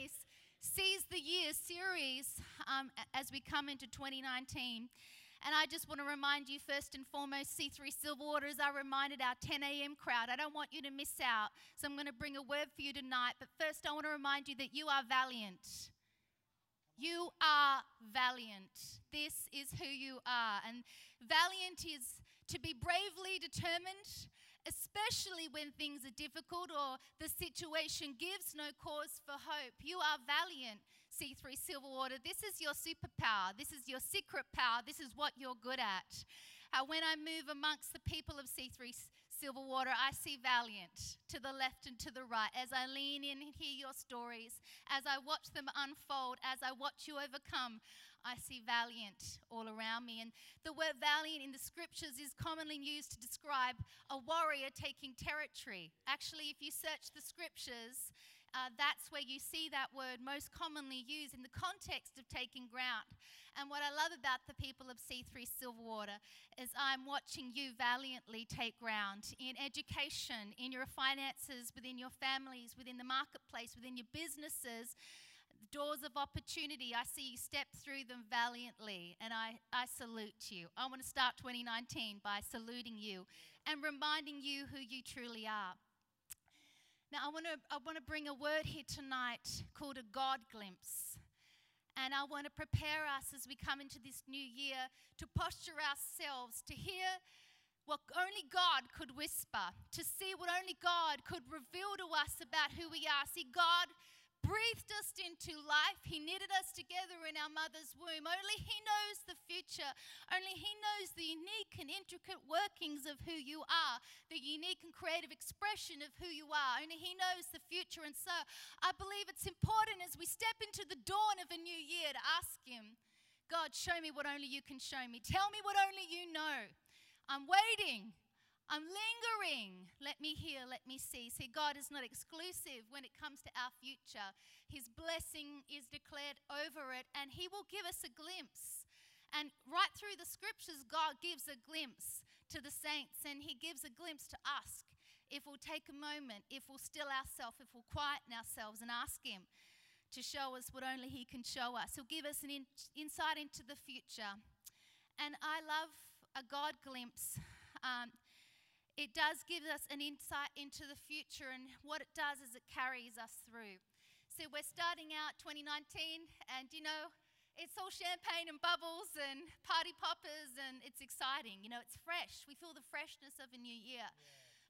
this Seize the Year series um, as we come into 2019. And I just want to remind you, first and foremost, C3 Silverwater, as I reminded our 10 a.m. crowd, I don't want you to miss out. So I'm going to bring a word for you tonight. But first, I want to remind you that you are valiant. You are valiant. This is who you are. And valiant is to be bravely determined, especially when things are difficult or the situation gives no cause for hope. You are valiant, C3 Silverwater. This is your superpower. This is your secret power. This is what you're good at. Uh, when I move amongst the people of C3 Silverwater, I see valiant to the left and to the right as I lean in and hear your stories, as I watch them unfold, as I watch you overcome. I see valiant all around me. And the word valiant in the scriptures is commonly used to describe a warrior taking territory. Actually, if you search the scriptures, uh, that's where you see that word most commonly used in the context of taking ground. And what I love about the people of C3 Silverwater is I'm watching you valiantly take ground in education, in your finances, within your families, within the marketplace, within your businesses. Doors of opportunity, I see you step through them valiantly, and I, I salute you. I want to start 2019 by saluting you and reminding you who you truly are. Now, I want to I want to bring a word here tonight called a God glimpse. And I want to prepare us as we come into this new year to posture ourselves to hear what only God could whisper, to see what only God could reveal to us about who we are. See, God breathed us into life. He knitted us together in our mother's womb. Only He knows the future. Only He knows the unique and intricate workings of who you are, the unique and creative expression of who you are. Only He knows the future. And so I believe it's important as we step into the dawn of a new year to ask Him, God, show me what only you can show me. Tell me what only you know. I'm waiting. I'm lingering. Let me hear, let me see. See, God is not exclusive when it comes to our future. His blessing is declared over it, and He will give us a glimpse. And right through the scriptures, God gives a glimpse to the saints, and He gives a glimpse to us. If we'll take a moment, if we'll still ourselves, if we'll quieten ourselves and ask Him to show us what only He can show us, He'll give us an in- insight into the future. And I love a God glimpse. Um, it does give us an insight into the future, and what it does is it carries us through. So we're starting out 2019, and you know, it's all champagne and bubbles and party poppers, and it's exciting. You know, it's fresh. We feel the freshness of a new year.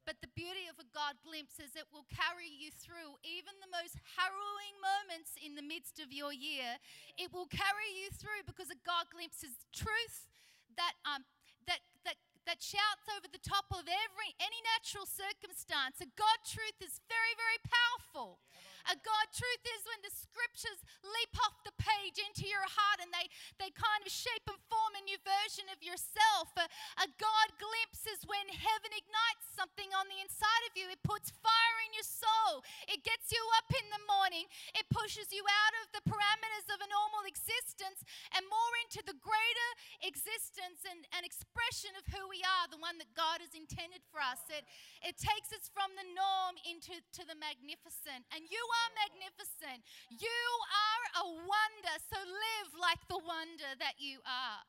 But the beauty of a God glimpse is it will carry you through even the most harrowing moments in the midst of your year. It will carry you through because a God glimpse is truth that um, that that that shouts over the top of every any natural circumstance. A God truth is very, very powerful. A God truth is when the scriptures leap off the page into your heart and they, they kind of shape and form a new version of yourself. A, a God glimpse is when heaven ignites something on the inside of you. It puts fire in your soul. It gets you up in the morning. It pushes you out of the parameters of a normal existence and more into the greater existence and, and expression of who we are, the one that God has intended for us. It, it takes us from the norm into to the magnificent. And you are magnificent. You are a wonder. So live like the wonder that you are.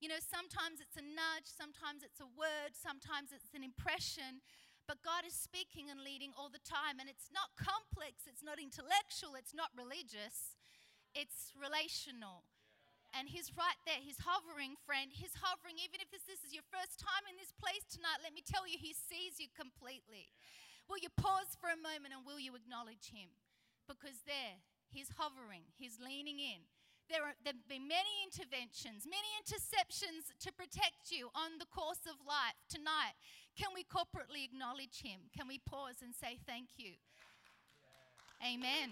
You know, sometimes it's a nudge, sometimes it's a word, sometimes it's an impression. But God is speaking and leading all the time. And it's not complex, it's not intellectual, it's not religious, it's relational. And He's right there. He's hovering, friend. He's hovering. Even if this, this is your first time in this place tonight, let me tell you, He sees you completely. Will you pause for a moment and will you acknowledge Him? Because there, He's hovering, He's leaning in. There, are, have been many interventions, many interceptions to protect you on the course of life. Tonight, can we corporately acknowledge Him? Can we pause and say thank you? Amen.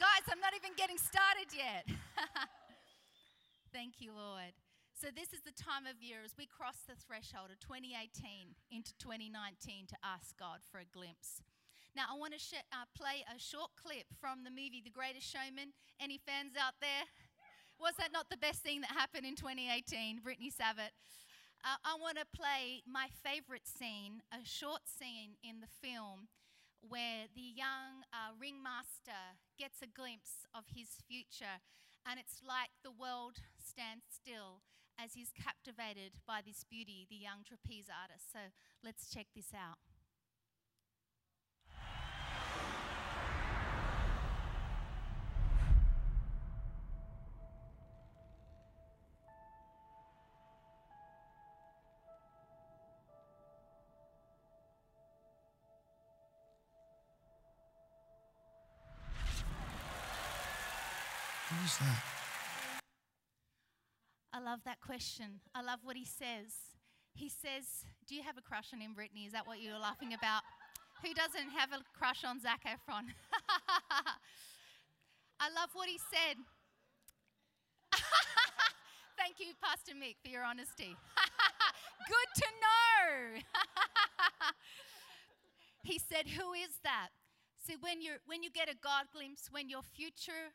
Guys, I'm not even getting started yet. Thank you, Lord. So, this is the time of year as we cross the threshold of 2018 into 2019 to ask God for a glimpse. Now, I want to sh- uh, play a short clip from the movie The Greatest Showman. Any fans out there? Was that not the best thing that happened in 2018? Brittany Savit. Uh, I want to play my favorite scene, a short scene in the film where the young uh, ringmaster gets a glimpse of his future, and it's like the world stands still as he's captivated by this beauty, the young trapeze artist. So let's check this out. Who's that? I love that question. I love what he says. He says, Do you have a crush on him, Brittany? Is that what you were laughing about? Who doesn't have a crush on Zac Efron? I love what he said. Thank you, Pastor Mick, for your honesty. Good to know. he said, Who is that? See, when, you when you get a God glimpse, when your future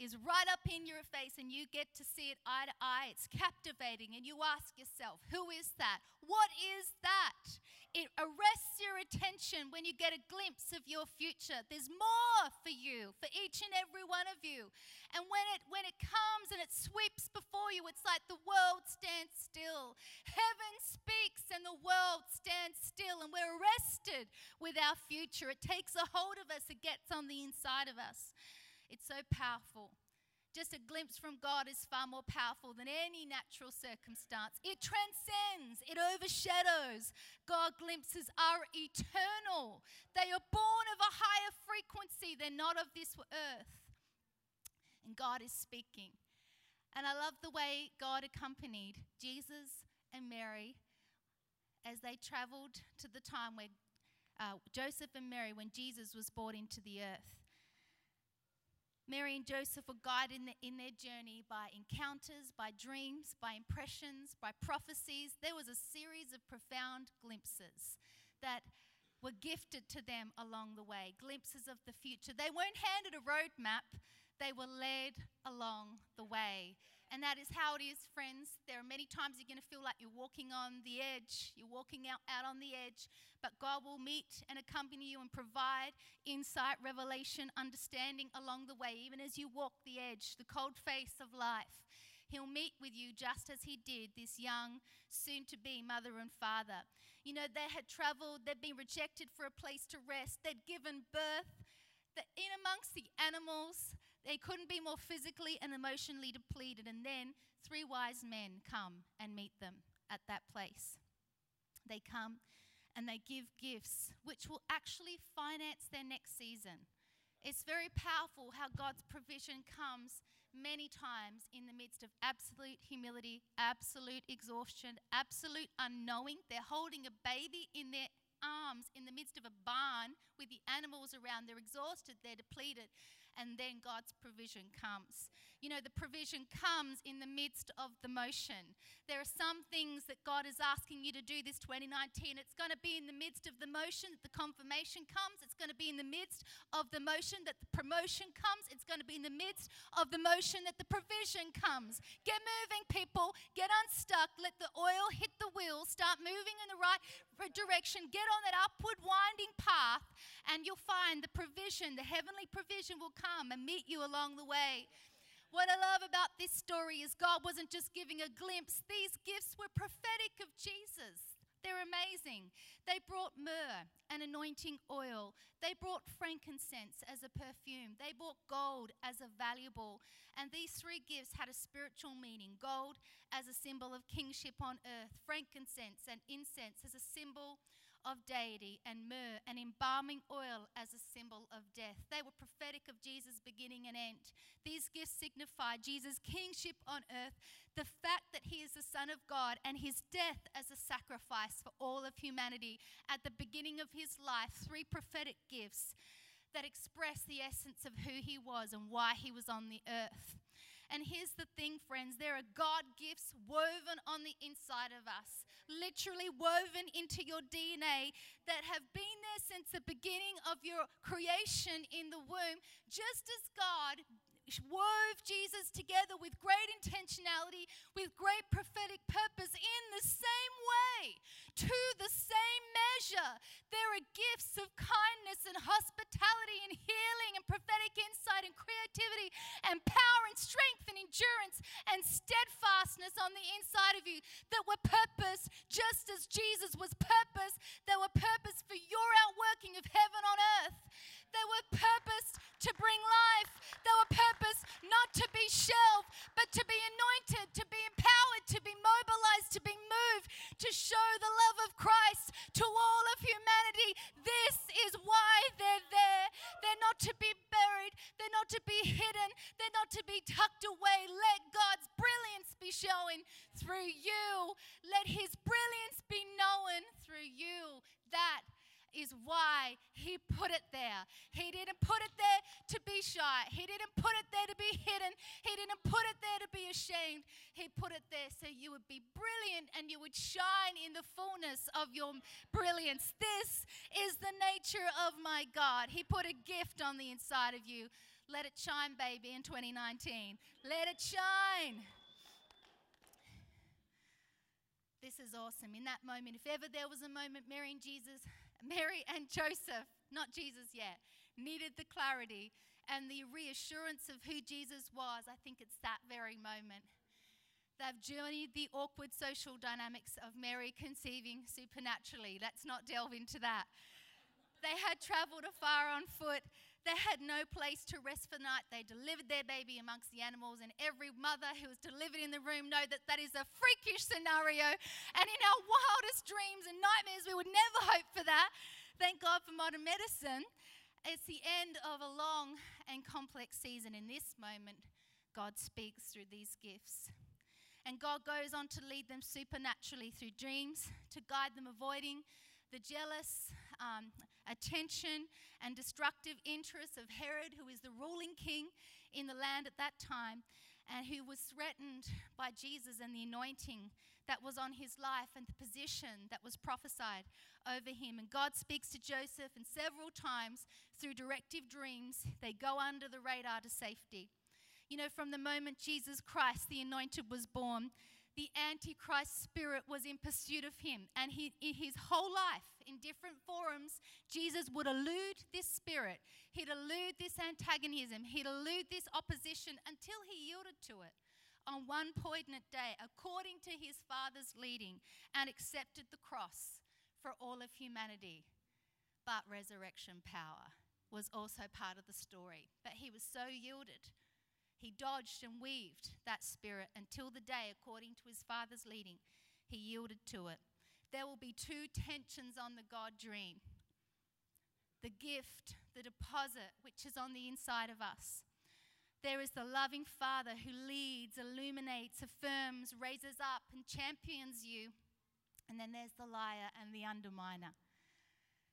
is right up in your face and you get to see it eye to eye. It's captivating. And you ask yourself, who is that? What is that? It arrests your attention when you get a glimpse of your future. There's more for you, for each and every one of you. And when it when it comes and it sweeps before you, it's like the world stands still. Heaven speaks and the world stands still and we're arrested with our future. It takes a hold of us, it gets on the inside of us. It's so powerful. Just a glimpse from God is far more powerful than any natural circumstance. It transcends, it overshadows. God glimpses are eternal. They are born of a higher frequency, they're not of this earth. And God is speaking. And I love the way God accompanied Jesus and Mary as they traveled to the time where uh, Joseph and Mary, when Jesus was brought into the earth. Mary and Joseph were guided in, the, in their journey by encounters, by dreams, by impressions, by prophecies. There was a series of profound glimpses that were gifted to them along the way, glimpses of the future. They weren't handed a roadmap, they were led along the way. And that is how it is, friends. There are many times you're going to feel like you're walking on the edge, you're walking out, out on the edge, but God will meet and accompany you and provide insight, revelation, understanding along the way, even as you walk the edge, the cold face of life. He'll meet with you just as he did this young, soon to be mother and father. You know, they had traveled, they'd been rejected for a place to rest, they'd given birth. In amongst the animals, they couldn't be more physically and emotionally depleted. And then three wise men come and meet them at that place. They come and they give gifts which will actually finance their next season. It's very powerful how God's provision comes many times in the midst of absolute humility, absolute exhaustion, absolute unknowing. They're holding a baby in their arms in the midst of a barn with the animals around. They're exhausted, they're depleted and then God's provision comes. You know, the provision comes in the midst of the motion. There are some things that God is asking you to do this 2019. It's going to be in the midst of the motion that the confirmation comes. It's going to be in the midst of the motion that the promotion comes. It's going to be in the midst of the motion that the provision comes. Get moving, people. Get unstuck. Let the oil hit the wheel. Start moving in the right direction. Get on that upward winding path, and you'll find the provision, the heavenly provision will come and meet you along the way. What I love about this story is God wasn't just giving a glimpse, these gifts were prophetic of Jesus. They're amazing. They brought myrrh and anointing oil. They brought frankincense as a perfume. They brought gold as a valuable. And these three gifts had a spiritual meaning gold as a symbol of kingship on earth, frankincense and incense as a symbol of deity, and myrrh and embalming oil as a symbol of death. They were prophetic of Jesus' beginning and end. These gifts signify Jesus' kingship on earth, the fact that he is the Son of God, and his death as a sacrifice for all of humanity. At the beginning of his life, three prophetic gifts that express the essence of who he was and why he was on the earth. And here's the thing, friends there are God gifts woven on the inside of us, literally woven into your DNA that have been there since the beginning of your creation in the womb, just as God wove Jesus together with great intentionality, with great prophetic purpose in the same way, to the same measure. There are gifts of kindness and hospitality and healing and prophetic insight and creativity and power and strength and endurance and steadfastness on the inside of you that were purpose just as Jesus was purpose shy. He didn't put it there to be hidden. He didn't put it there to be ashamed. He put it there so you would be brilliant and you would shine in the fullness of your brilliance. This is the nature of my God. He put a gift on the inside of you. Let it shine, baby, in 2019. Let it shine. This is awesome. In that moment, if ever there was a moment Mary and Jesus, Mary and Joseph, not Jesus yet, needed the clarity and the reassurance of who Jesus was, I think it's that very moment. They've journeyed the awkward social dynamics of Mary conceiving supernaturally. Let's not delve into that. They had traveled afar on foot. They had no place to rest for night. They delivered their baby amongst the animals, and every mother who was delivered in the room know that that is a freakish scenario. And in our wildest dreams and nightmares, we would never hope for that. Thank God for modern medicine. It's the end of a long and complex season. In this moment, God speaks through these gifts. And God goes on to lead them supernaturally through dreams, to guide them avoiding the jealous um, attention and destructive interests of Herod, who is the ruling king in the land at that time, and who was threatened by Jesus and the anointing that was on his life and the position that was prophesied over him. And God speaks to Joseph, and several times through directive dreams, they go under the radar to safety. You know, from the moment Jesus Christ, the anointed, was born, the Antichrist spirit was in pursuit of him. And he, in his whole life, in different forums, Jesus would elude this spirit. He'd elude this antagonism. He'd elude this opposition until he yielded to it on one poignant day, according to his Father's leading, and accepted the cross for all of humanity. But resurrection power was also part of the story. But he was so yielded he dodged and weaved that spirit until the day, according to his father's leading, he yielded to it. There will be two tensions on the God dream the gift, the deposit, which is on the inside of us. There is the loving Father who leads, illuminates, affirms, raises up, and champions you. And then there's the liar and the underminer.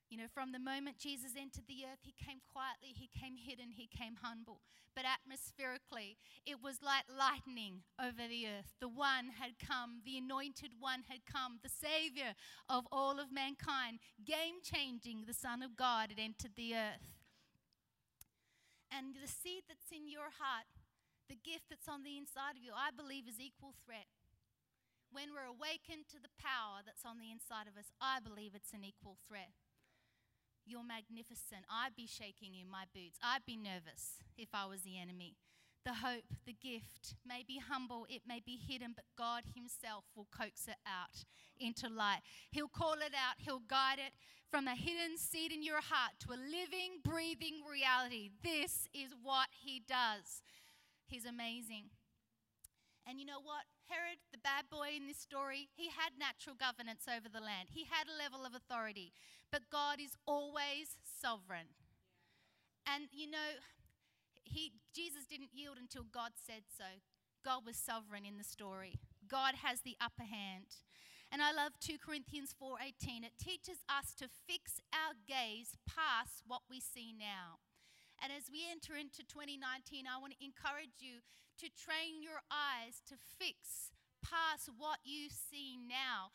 You know, from the moment Jesus entered the earth, he came quietly, he came hidden, he came humble. But atmospherically, it was like lightning over the earth. The one had come, the anointed one had come, the savior of all of mankind, game changing, the Son of God had entered the earth. And the seed that's in your heart, the gift that's on the inside of you, I believe is equal threat. When we're awakened to the power that's on the inside of us, I believe it's an equal threat. You're magnificent. I'd be shaking in my boots. I'd be nervous if I was the enemy. The hope, the gift may be humble, it may be hidden, but God Himself will coax it out into light. He'll call it out, He'll guide it from a hidden seed in your heart to a living, breathing reality. This is what He does. He's amazing. And you know what? Herod, the bad boy in this story, he had natural governance over the land. He had a level of authority. But God is always sovereign. And you know, he, Jesus didn't yield until God said so. God was sovereign in the story. God has the upper hand. And I love 2 Corinthians 4:18. It teaches us to fix our gaze past what we see now. And as we enter into 2019, I want to encourage you to train your eyes to fix past what you see now.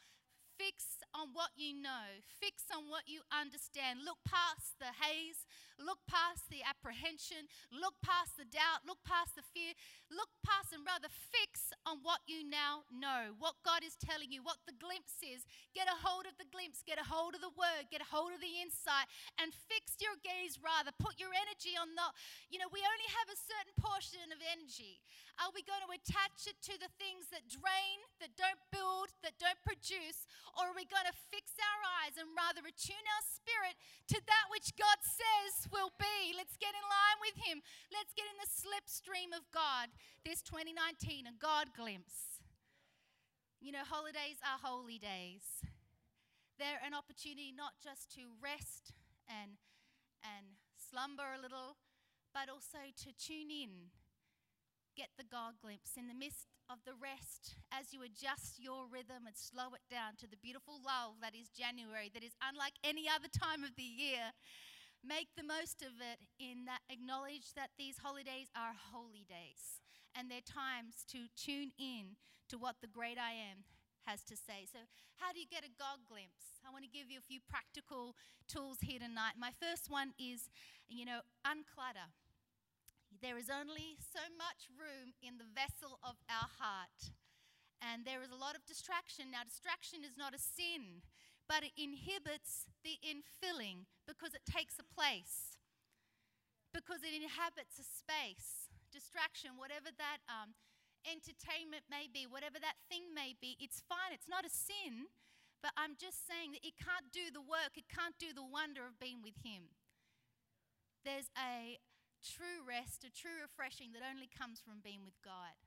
Fix on what you know. Fix on what you understand. Look past the haze. Look past the apprehension. Look past the doubt. Look past the fear. Look past and rather fix on what you now know. What God is telling you. What the glimpse is. Get a hold of the glimpse. Get a hold of the word. Get a hold of the insight. And fix your gaze rather. Put your energy on the. You know, we only have a certain portion of energy. Are we going to attach it to the things that drain, that don't build, that don't produce? Or are we going to fix our eyes and rather attune our spirit to that which God says will be? Let's get in line with Him. Let's get in the slipstream of God this 2019, a God glimpse. You know, holidays are holy days. They're an opportunity not just to rest and, and slumber a little, but also to tune in, get the God glimpse in the midst of the rest as you adjust your rhythm and slow it down to the beautiful lull that is January, that is unlike any other time of the year. Make the most of it in that acknowledge that these holidays are holy days and they're times to tune in to what the great I am has to say. So, how do you get a God glimpse? I want to give you a few practical tools here tonight. My first one is, you know, unclutter. There is only so much room in the vessel of our heart, and there is a lot of distraction. Now, distraction is not a sin, but it inhibits the infilling because it takes a place, because it inhabits a space. Distraction, whatever that um, entertainment may be, whatever that thing may be, it's fine. It's not a sin, but I'm just saying that it can't do the work, it can't do the wonder of being with Him. There's a true rest, a true refreshing that only comes from being with God.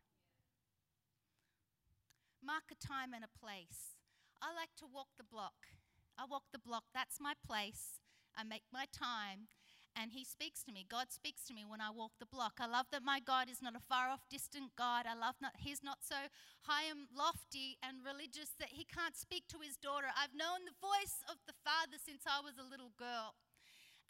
Mark a time and a place. I like to walk the block. I walk the block, that's my place. I make my time and he speaks to me. God speaks to me when I walk the block. I love that my God is not a far off, distant God. I love not, he's not so high and lofty and religious that he can't speak to his daughter. I've known the voice of the Father since I was a little girl,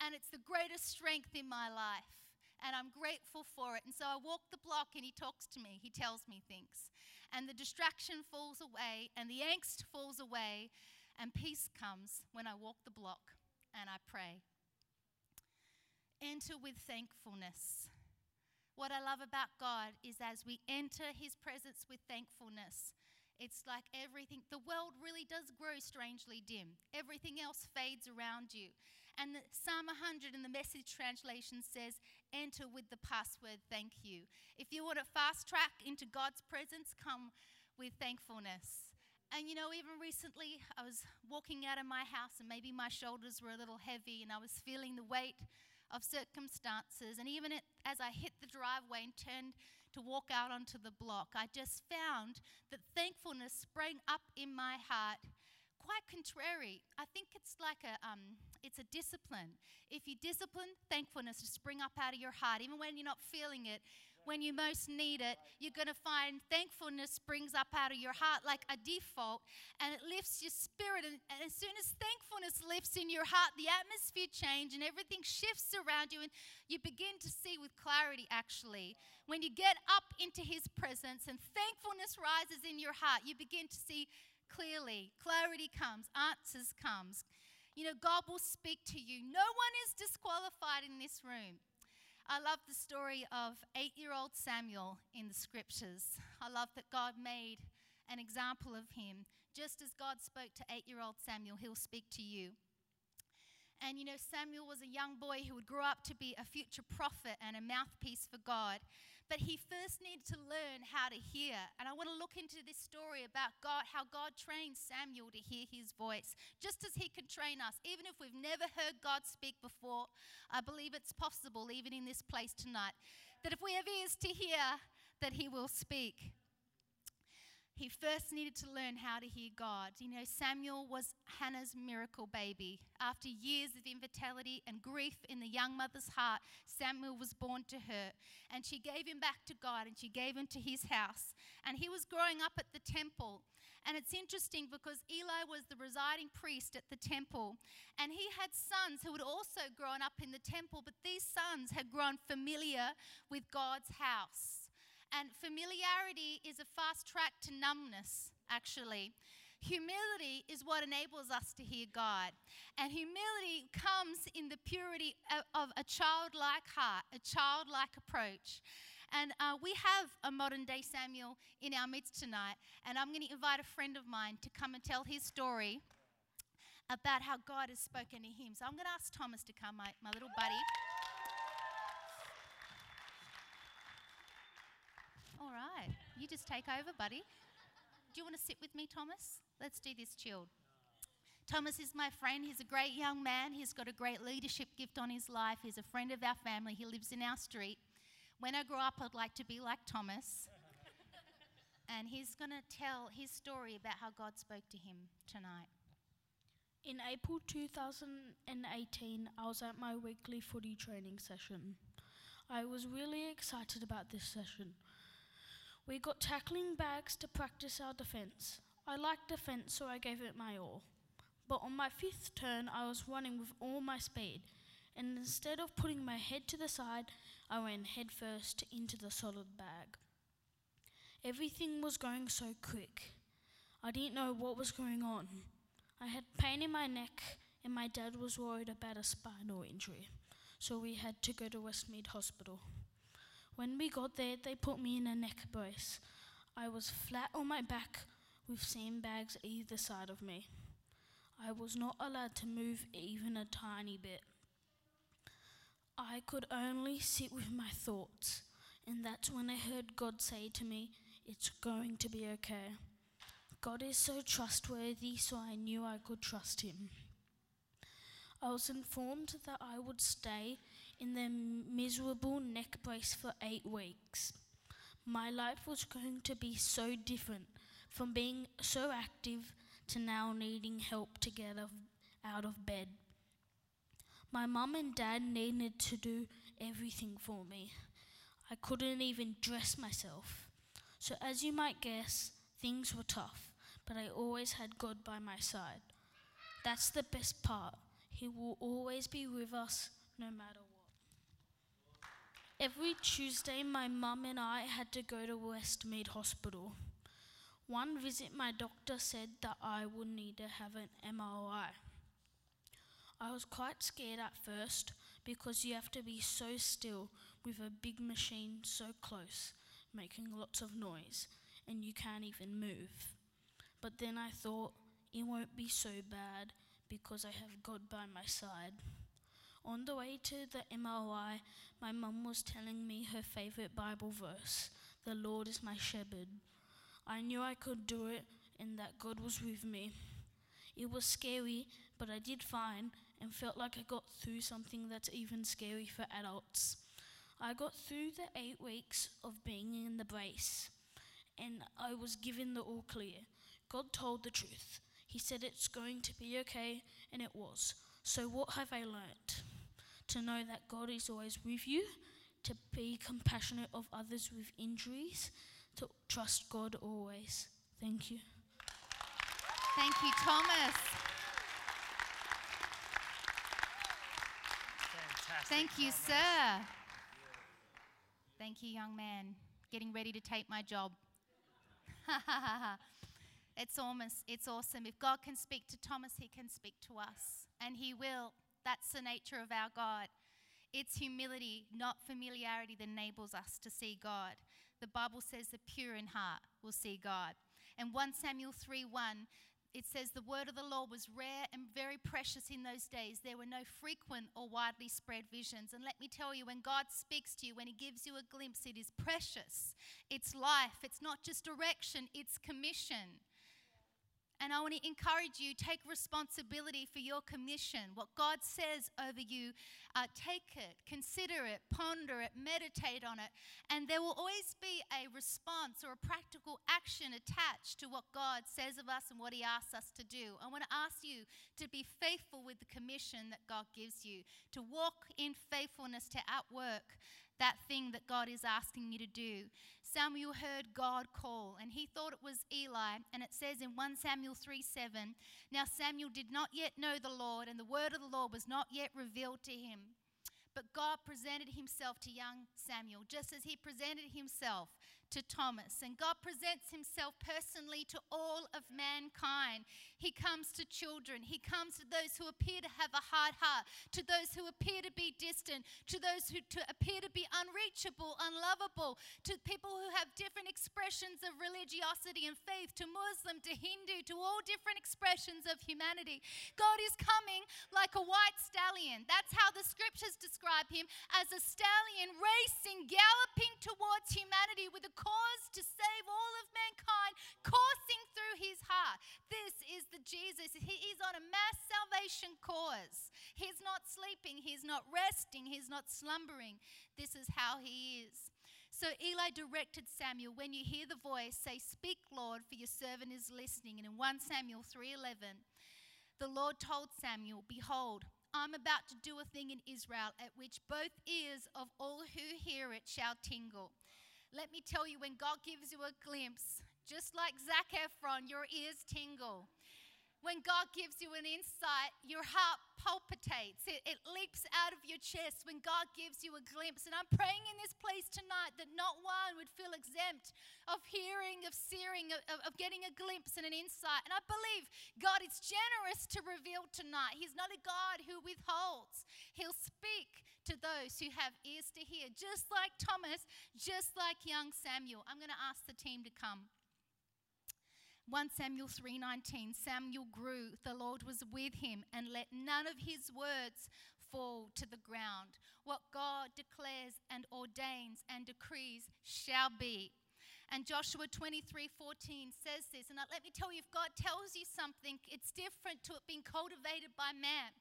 and it's the greatest strength in my life. And I'm grateful for it. And so I walk the block and he talks to me. He tells me things. And the distraction falls away and the angst falls away and peace comes when I walk the block and I pray enter with thankfulness. What I love about God is as we enter his presence with thankfulness, it's like everything, the world really does grow strangely dim. Everything else fades around you. And the, Psalm 100 in the message translation says, enter with the password, thank you. If you want to fast track into God's presence, come with thankfulness. And you know, even recently, I was walking out of my house and maybe my shoulders were a little heavy and I was feeling the weight of circumstances. And even as I hit the driveway and turned to walk out onto the block, I just found that thankfulness sprang up in my heart. Quite contrary. I think it's like a, um, it's a discipline. If you discipline thankfulness to spring up out of your heart, even when you're not feeling it, when you most need it, you're going to find thankfulness springs up out of your heart like a default and it lifts your spirit. And, and, as soon as thankfulness lifts in your heart, the atmosphere changes and everything shifts around you and you begin to see with clarity actually. When you get up into his presence and thankfulness rises in your heart, you begin to see clearly. Clarity comes, answers comes. You know, God will speak to you. No one is disqualified in this room. I love the story of eight year old Samuel in the scriptures. I love that God made an example of him. Just as God spoke to eight year old Samuel, he'll speak to you. And you know, Samuel was a young boy who would grow up to be a future prophet and a mouthpiece for God. But he first needed to learn how to hear. And I want to look into this story about God, how God trained Samuel to hear his voice, just as he can train us. Even if we've never heard God speak before, I believe it's possible, even in this place tonight, that if we have ears to hear, that he will speak he first needed to learn how to hear God. You know, Samuel was Hannah's miracle baby. After years of infertility and grief in the young mother's heart, Samuel was born to her. And she gave him back to God and she gave him to his house. And he was growing up at the temple. And it's interesting because Eli was the residing priest at the temple. And he had sons who had also grown up in the temple, but these sons had grown familiar with God's house. And familiarity is a fast track to numbness, actually. Humility is what enables us to hear God. And humility comes in the purity of, a childlike heart, a childlike approach. And uh, we have a modern day Samuel in our midst tonight. And I'm going to invite a friend of mine to come and tell his story about how God has spoken to him. So I'm going to ask Thomas to come, my, my little buddy. All right. You just take over, buddy. Do you want to sit with me, Thomas? Let's do this chilled. Thomas is my friend. He's a great young man. He's got a great leadership gift on his life. He's a friend of our family. He lives in our street. When I grow up, I'd like to be like Thomas. and he's going to tell his story about how God spoke to him tonight. In April 2018, I was at my weekly footy training session. I was really excited about this session. We got tackling bags to practice our defence. I liked defence, so I gave it my all. But on my fifth turn, I was running with all my speed, and instead of putting my head to the side, I ran headfirst into the solid bag. Everything was going so quick. I didn't know what was going on. I had pain in my neck, and my dad was worried about a spinal injury, so we had to go to Westmead Hospital. When we got there, they put me in a neck brace. I was flat on my back with sandbags either side of me. I was not allowed to move even a tiny bit. I could only sit with my thoughts, and that's when I heard God say to me, It's going to be okay. God is so trustworthy, so I knew I could trust Him. I was informed that I would stay in the miserable neck brace for eight weeks. My life was going to be so different from being so active to now needing help to get out of bed. My mum and dad needed to do everything for me. I couldn't even dress myself. So, as you might guess, things were tough, but I always had God by my side. That's the best part. He will always be with us no matter what. Every Tuesday, my mum and I had to go to Westmead Hospital. One visit, my doctor said that I would need to have an MRI. I was quite scared at first because you have to be so still with a big machine so close, making lots of noise, and you can't even move. But then I thought it won't be so bad because I have God by my side. On the way to the MRI, my mum was telling me her favourite Bible verse The Lord is my shepherd. I knew I could do it and that God was with me. It was scary, but I did fine and felt like I got through something that's even scary for adults. I got through the eight weeks of being in the brace and I was given the all clear. God told the truth. He said it's going to be okay, and it was. So, what have I learnt? To know that God is always with you, to be compassionate of others with injuries, to trust God always. Thank you. Thank you, Thomas. Fantastic. Thank you, Thomas. sir. Thank you, young man. Getting ready to take my job. it's almost it's awesome. If God can speak to Thomas, he can speak to us. And he will. That's the nature of our God. It's humility, not familiarity, that enables us to see God. The Bible says the pure in heart will see God. And 1 Samuel 3 1, it says the word of the Lord was rare and very precious in those days. There were no frequent or widely spread visions. And let me tell you, when God speaks to you, when He gives you a glimpse, it is precious. It's life. It's not just direction, it's commission. And I want to encourage you take responsibility for your commission. What God says over you, uh, take it, consider it, ponder it, meditate on it. And there will always be a response or a practical action attached to what God says of us and what He asks us to do. I want to ask you to be faithful with the commission that God gives you, to walk in faithfulness to outwork that thing that God is asking you to do. Samuel heard God call, and he thought it was Eli. And it says in 1 Samuel 3 7, Now Samuel did not yet know the Lord, and the word of the Lord was not yet revealed to him. But God presented himself to young Samuel, just as he presented himself to Thomas. And God presents himself personally to all of mankind. He comes to children, he comes to those who appear to have a hard heart, to those who appear to be distant, to those who to appear to be unreachable, unlovable, to people who have different expressions of religiosity and faith, to Muslim, to Hindu, to all different expressions of humanity. God is coming like a white stallion. That's how the scriptures describe him as a stallion racing, galloping towards humanity with a cause to save all of mankind, coursing through his heart. This is the Jesus. He is on a mass salvation cause. He's not sleeping, he's not resting, he's not slumbering. This is how he is. So Eli directed Samuel, when you hear the voice, say, Speak, Lord, for your servant is listening. And in 1 Samuel 3:11, the Lord told Samuel, Behold, I'm about to do a thing in Israel at which both ears of all who hear it shall tingle. Let me tell you, when God gives you a glimpse, just like Zac Efron, your ears tingle. When God gives you an insight, your heart palpitates, it, it leaps out of your chest when God gives you a glimpse. And I'm praying in this place tonight that not one would feel exempt of hearing, of seeing, of, of getting a glimpse and an insight. And I believe God is generous to reveal tonight. He's not a God who withholds, He'll speak to those who have ears to hear, just like Thomas, just like young Samuel. I'm going to ask the team to come. 1 Samuel 3:19 Samuel grew the Lord was with him and let none of his words fall to the ground. What God declares and ordains and decrees shall be. And Joshua 23:14 says this and let me tell you if God tells you something it's different to it being cultivated by man.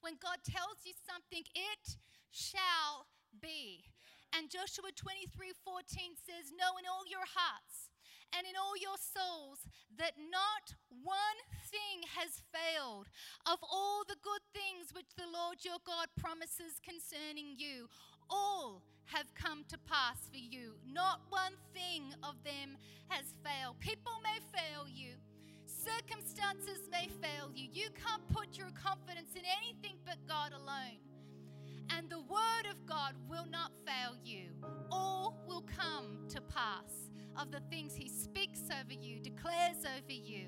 When God tells you something it shall be. And Joshua 23:14 says know in all your hearts and in all your souls that not one thing has failed of all the good things which the Lord your God promises concerning you. All have come to pass for you. Not one thing of them has failed. People may fail you. Circumstances may fail you. You can't put your confidence in anything but God alone. And the word of God will not fail you. All will come to pass of the things He speaks over you, declares over you.